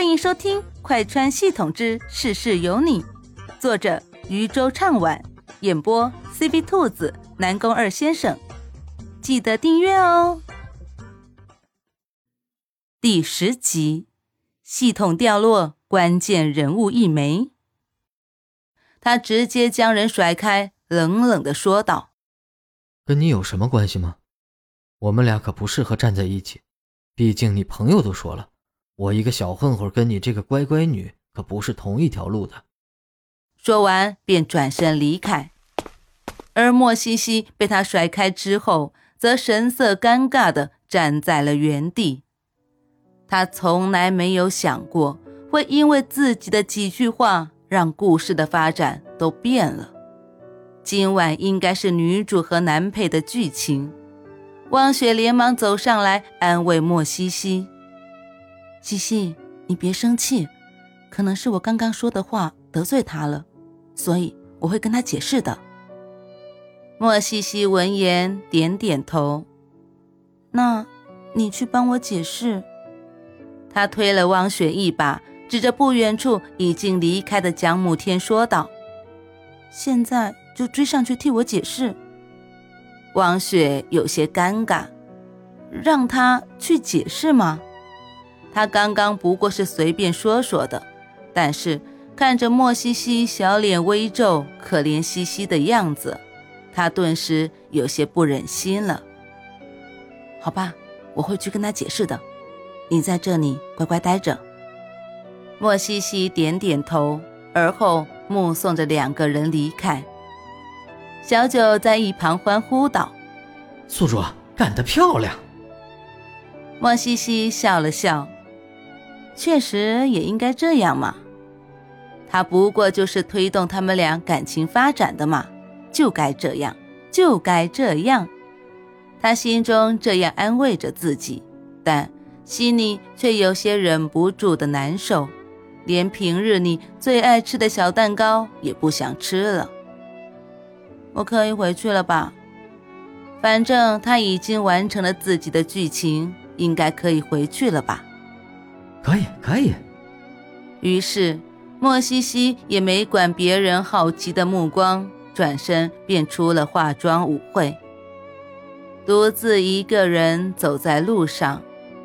欢迎收听《快穿系统之事事有你》，作者渔舟唱晚，演播 C B 兔子、南宫二先生。记得订阅哦。第十集，系统掉落，关键人物一枚。他直接将人甩开，冷冷的说道：“跟你有什么关系吗？我们俩可不适合站在一起。毕竟你朋友都说了。”我一个小混混跟你这个乖乖女可不是同一条路的。说完便转身离开，而莫西西被他甩开之后，则神色尴尬的站在了原地。他从来没有想过会因为自己的几句话让故事的发展都变了。今晚应该是女主和男配的剧情。汪雪连忙走上来安慰莫西西。西西，你别生气，可能是我刚刚说的话得罪他了，所以我会跟他解释的。莫西西闻言点点头，那，你去帮我解释。他推了汪雪一把，指着不远处已经离开的江慕天说道：“现在就追上去替我解释。”汪雪有些尴尬，让他去解释吗？他刚刚不过是随便说说的，但是看着莫西西小脸微皱、可怜兮兮的样子，他顿时有些不忍心了。好吧，我会去跟他解释的。你在这里乖乖待着。莫西西点点头，而后目送着两个人离开。小九在一旁欢呼道：“宿主干得漂亮！”莫西西笑了笑。确实也应该这样嘛，他不过就是推动他们俩感情发展的嘛，就该这样，就该这样。他心中这样安慰着自己，但心里却有些忍不住的难受，连平日里最爱吃的小蛋糕也不想吃了。我可以回去了吧？反正他已经完成了自己的剧情，应该可以回去了吧。可以，可以。于是，莫西西也没管别人好奇的目光，转身便出了化妆舞会。独自一个人走在路上，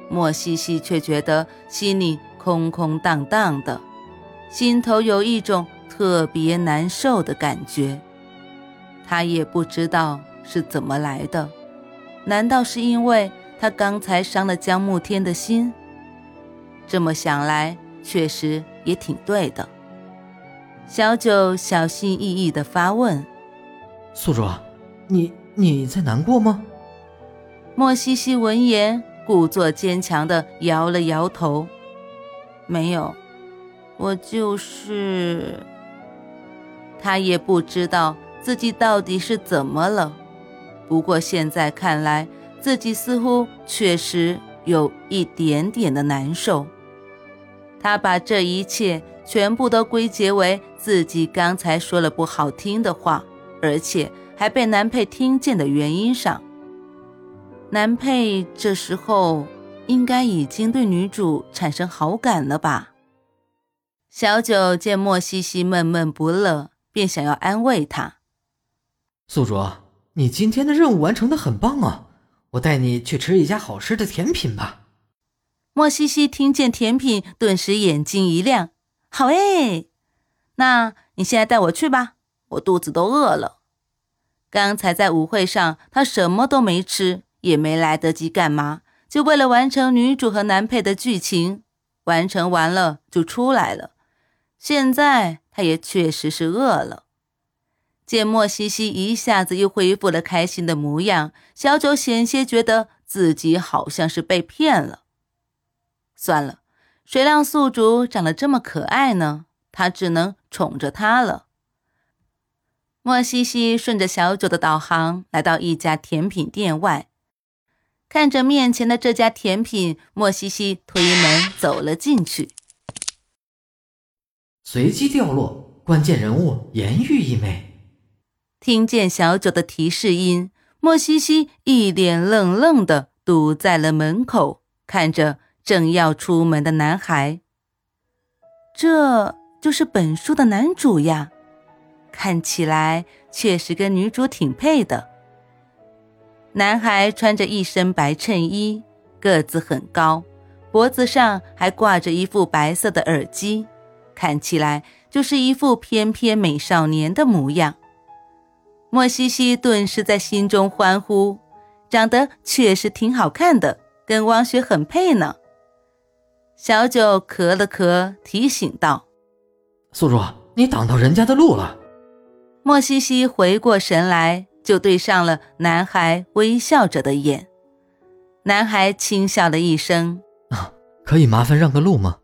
莫西西却觉得心里空空荡荡的，心头有一种特别难受的感觉。他也不知道是怎么来的，难道是因为他刚才伤了江慕天的心？这么想来，确实也挺对的。小九小心翼翼地发问：“宿主，你你在难过吗？”莫西西闻言，故作坚强地摇了摇头：“没有，我就是……”他也不知道自己到底是怎么了。不过现在看来，自己似乎确实有一点点的难受。他把这一切全部都归结为自己刚才说了不好听的话，而且还被男配听见的原因上。男配这时候应该已经对女主产生好感了吧？小九见莫西西闷闷不乐，便想要安慰她：“宿主，你今天的任务完成的很棒啊，我带你去吃一家好吃的甜品吧。”莫西西听见甜品，顿时眼睛一亮。好诶，那你现在带我去吧，我肚子都饿了。刚才在舞会上，他什么都没吃，也没来得及干嘛，就为了完成女主和男配的剧情，完成完了就出来了。现在他也确实是饿了。见莫西西一下子又恢复了开心的模样，小九险些觉得自己好像是被骗了。算了，谁让宿主长得这么可爱呢？他只能宠着她了。莫西西顺着小九的导航来到一家甜品店外，看着面前的这家甜品，莫西西推门走了进去。随机掉落，关键人物颜玉一枚。听见小九的提示音，莫西西一脸愣愣的堵在了门口，看着。正要出门的男孩，这就是本书的男主呀，看起来确实跟女主挺配的。男孩穿着一身白衬衣，个子很高，脖子上还挂着一副白色的耳机，看起来就是一副翩翩美少年的模样。莫西西顿时在心中欢呼，长得确实挺好看的，跟汪雪很配呢。小九咳了咳，提醒道：“宿主，你挡到人家的路了。”莫西西回过神来，就对上了男孩微笑着的眼。男孩轻笑了一声：“啊，可以麻烦让个路吗？”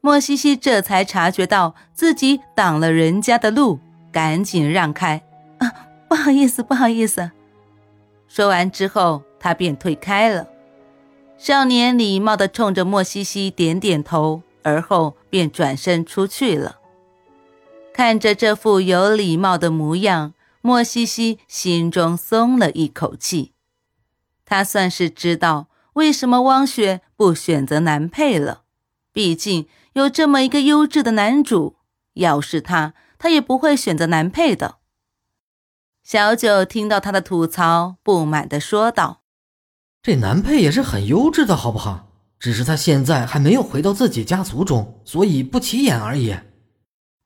莫西西这才察觉到自己挡了人家的路，赶紧让开：“啊，不好意思，不好意思。”说完之后，他便退开了。少年礼貌地冲着莫西西点点头，而后便转身出去了。看着这副有礼貌的模样，莫西西心中松了一口气。他算是知道为什么汪雪不选择男配了，毕竟有这么一个优质的男主，要是他，他也不会选择男配的。小九听到他的吐槽，不满地说道。这男配也是很优质的，好不好？只是他现在还没有回到自己家族中，所以不起眼而已。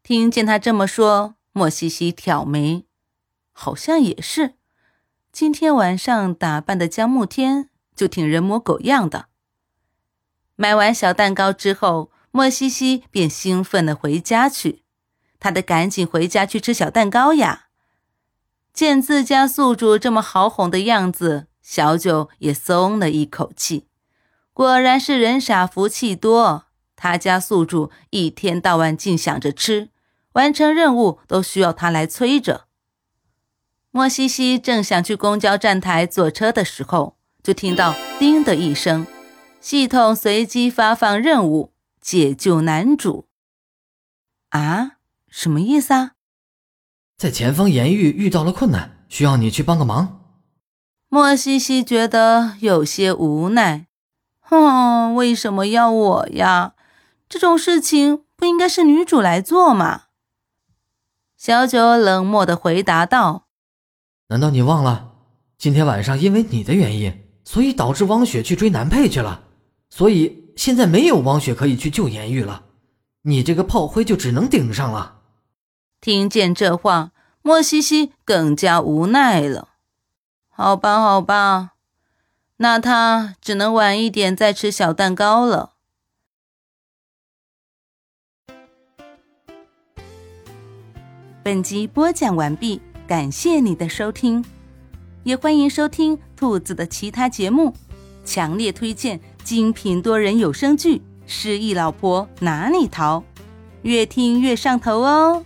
听见他这么说，莫西西挑眉，好像也是。今天晚上打扮的江慕天就挺人模狗样的。买完小蛋糕之后，莫西西便兴奋的回家去。他得赶紧回家去吃小蛋糕呀！见自家宿主这么好哄的样子。小九也松了一口气，果然是人傻福气多。他家宿主一天到晚净想着吃，完成任务都需要他来催着。莫西西正想去公交站台坐车的时候，就听到“叮”的一声，系统随机发放任务：解救男主。啊，什么意思啊？在前方盐狱遇到了困难，需要你去帮个忙。莫西西觉得有些无奈，哼，为什么要我呀？这种事情不应该是女主来做吗？小九冷漠的回答道：“难道你忘了，今天晚上因为你的原因，所以导致汪雪去追男配去了，所以现在没有汪雪可以去救颜玉了，你这个炮灰就只能顶上了。”听见这话，莫西西更加无奈了。好吧，好吧，那他只能晚一点再吃小蛋糕了。本集播讲完毕，感谢你的收听，也欢迎收听兔子的其他节目，强烈推荐精品多人有声剧《失忆老婆哪里逃》，越听越上头哦。